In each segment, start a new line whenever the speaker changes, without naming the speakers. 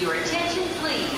Your attention, please.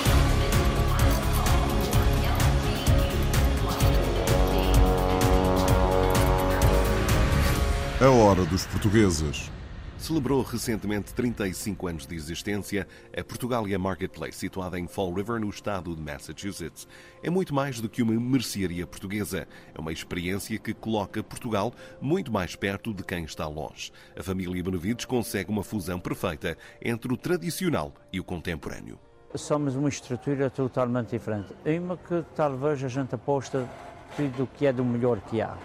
A hora dos portugueses.
Celebrou recentemente 35 anos de existência a Portugalia Marketplace, situada em Fall River, no estado de Massachusetts. É muito mais do que uma mercearia portuguesa. É uma experiência que coloca Portugal muito mais perto de quem está longe. A família Benevides consegue uma fusão perfeita entre o tradicional e o contemporâneo.
Somos uma estrutura totalmente diferente. Uma que talvez a gente aposta tudo o que é do melhor que há.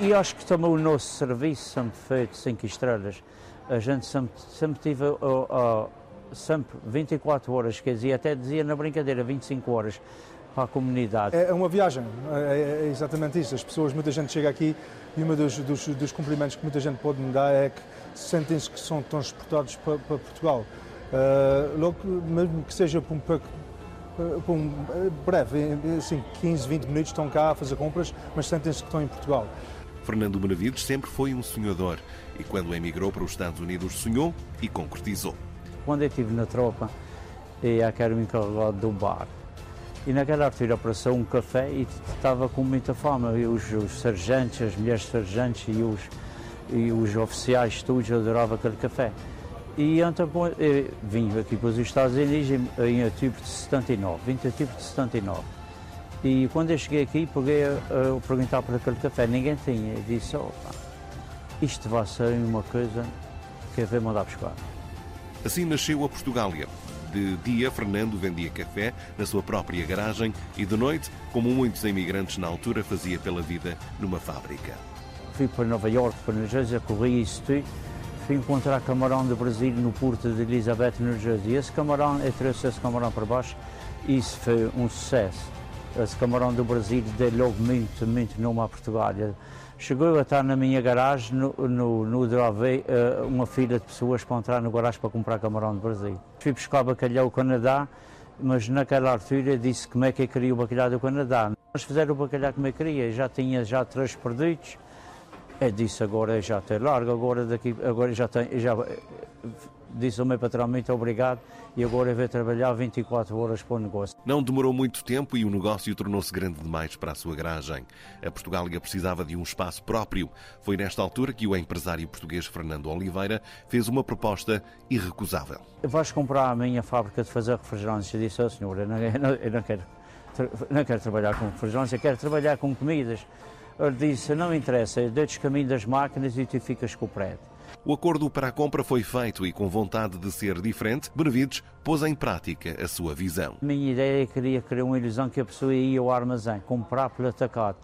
E acho que também o nosso serviço sempre feito 5 estrelas. A gente sempre, sempre tive uh, uh, sempre 24 horas, quer dizer, até dizia na brincadeira 25 horas para a comunidade.
É uma viagem, é, é exatamente isso. As pessoas, muita gente chega aqui e um dos, dos, dos cumprimentos que muita gente pode me dar é que sentem-se que são transportados para, para Portugal. Uh, logo, mesmo que seja por um pouco por um breve, assim, 15, 20 minutos estão cá a fazer compras, mas sentem-se que estão em Portugal.
Fernando Benavides sempre foi um sonhador e quando emigrou para os Estados Unidos sonhou e concretizou.
Quando eu estive na tropa, eu era o encarregado do bar. E naquela altura apareceu um café e estava com muita fome. E os, os sargentos, as mulheres sargentes e os, e os oficiais todos adoravam aquele café. E então eu vim aqui para os Estados Unidos em outubro de 79, 20 de outubro de 79. E quando eu cheguei aqui, peguei a, a perguntar para aquele café, ninguém tinha. Eu disse, oh, isto vai ser uma coisa que eu vou mandar buscar.
Assim nasceu a Portugália. De dia, Fernando vendia café na sua própria garagem e de noite, como muitos imigrantes na altura, fazia pela vida numa fábrica.
Fui para Nova York, para New Jersey, corri isso tudo fui encontrar camarão do Brasil no porto de Elizabeth, no Jersey. Esse camarão, eu trouxe esse camarão para baixo e isso foi um sucesso. Esse camarão do Brasil deu logo muito, muito nome a Portugal. Chegou a estar na minha garagem, no, no, no Dravei, uma fila de pessoas para entrar no garagem para comprar camarão do Brasil. Fui buscar bacalhau do Canadá, mas naquela altura disse como é que eu queria o bacalhau do Canadá. Nós fizeram o bacalhau como eu queria, já tinha já três produtos, é disse agora já tem largo, agora daqui, agora já tem, já disse ao meu patrão muito obrigado e agora eu vou trabalhar 24 horas para o negócio.
Não demorou muito tempo e o negócio tornou-se grande demais para a sua garagem. A Portugália precisava de um espaço próprio. Foi nesta altura que o empresário português Fernando Oliveira fez uma proposta irrecusável.
Vais comprar a minha fábrica de fazer refrigerantes? Eu disse, oh, senhor, eu não, eu não, eu não quero, não quero trabalhar com refrigerantes, eu quero trabalhar com comidas. Ele disse, não interessa, eu dou-te caminho das máquinas e tu ficas com o prédio.
O acordo para a compra foi feito e, com vontade de ser diferente, Benevides pôs em prática a sua visão.
A minha ideia é que queria criar uma ilusão que a pessoa ia ao armazém, comprar pelo atacado.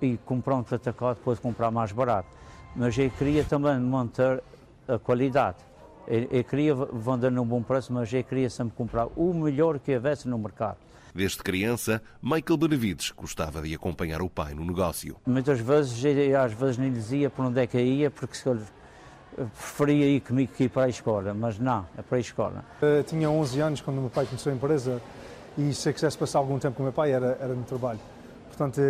E comprando pelo atacado pode comprar mais barato. Mas eu queria também manter a qualidade. Eu, eu queria vender num bom preço, mas eu queria sempre comprar o melhor que houvesse no mercado.
Desde criança, Michael Benavides gostava de acompanhar o pai no negócio.
Muitas vezes, às vezes nem dizia por onde é que ia, porque se preferia ir comigo que ir para a escola, mas não, é para a escola.
Eu tinha 11 anos quando o meu pai começou a empresa e se eu quisesse passar algum tempo com o meu pai era, era no trabalho. Portanto,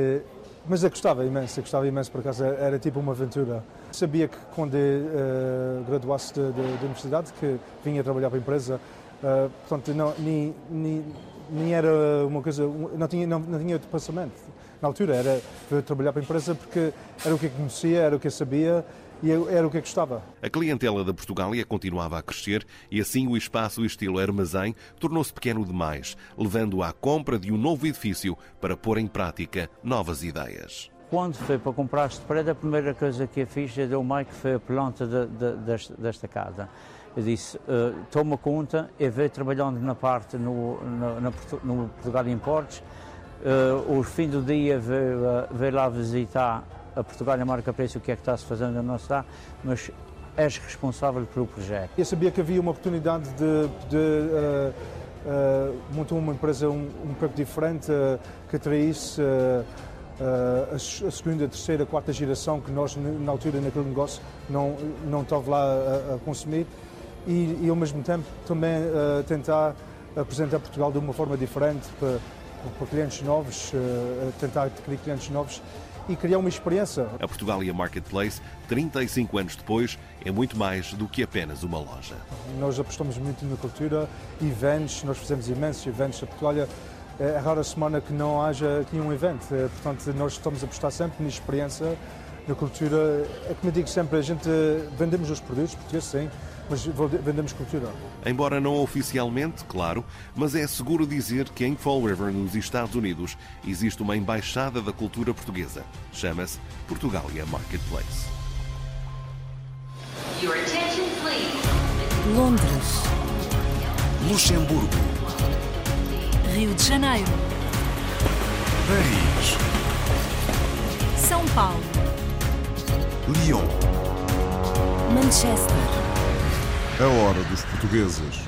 mas eu gostava imenso, eu gostava imenso por acaso, era tipo uma aventura. Sabia que quando uh, graduasse da universidade que vinha trabalhar para a empresa, uh, portanto, não, nem, nem, nem era uma coisa, não tinha, não, não tinha outro pensamento. Na altura era trabalhar para a empresa porque era o que eu conhecia, era o que eu sabia e era o que eu gostava.
A clientela da Portugália continuava a crescer e assim o espaço estilo armazém tornou-se pequeno demais, levando à compra de um novo edifício para pôr em prática novas ideias.
Quando foi para comprar este prédio, a primeira coisa que eu fiz é o Mike foi a planta de, de, desta, desta casa. Eu disse, uh, toma conta, eu veio trabalhando na parte no, no, no Portugal Importes, uh, o fim do dia veio, uh, veio lá visitar a Portugal marca preço o que é que está-se fazendo na nossa mas és responsável pelo projeto.
Eu sabia que havia uma oportunidade de, de uh, uh, montar uma empresa um, um pouco diferente, uh, que atraísse a segunda, a terceira, a quarta geração que nós, na altura, naquele negócio, não, não estava lá a, a consumir e, e, ao mesmo tempo, também tentar apresentar Portugal de uma forma diferente para, para clientes novos, tentar adquirir clientes novos e criar uma experiência.
A Portugália Marketplace, 35 anos depois, é muito mais do que apenas uma loja.
Nós apostamos muito na cultura, eventos, nós fizemos imensos eventos. A Portugália é rara semana que não haja aqui um evento, eh, portanto nós estamos a apostar sempre na experiência, na cultura. É como eu digo sempre, a gente vendemos os produtos portugueses, sim, mas vendemos cultura.
Embora não oficialmente, claro, mas é seguro dizer que em Fall River, nos Estados Unidos, existe uma embaixada da cultura portuguesa. Chama-se Portugália Marketplace.
Londres.
Luxemburgo.
Rio de Janeiro.
Paris.
São Paulo.
Lyon.
Manchester.
A hora dos portugueses.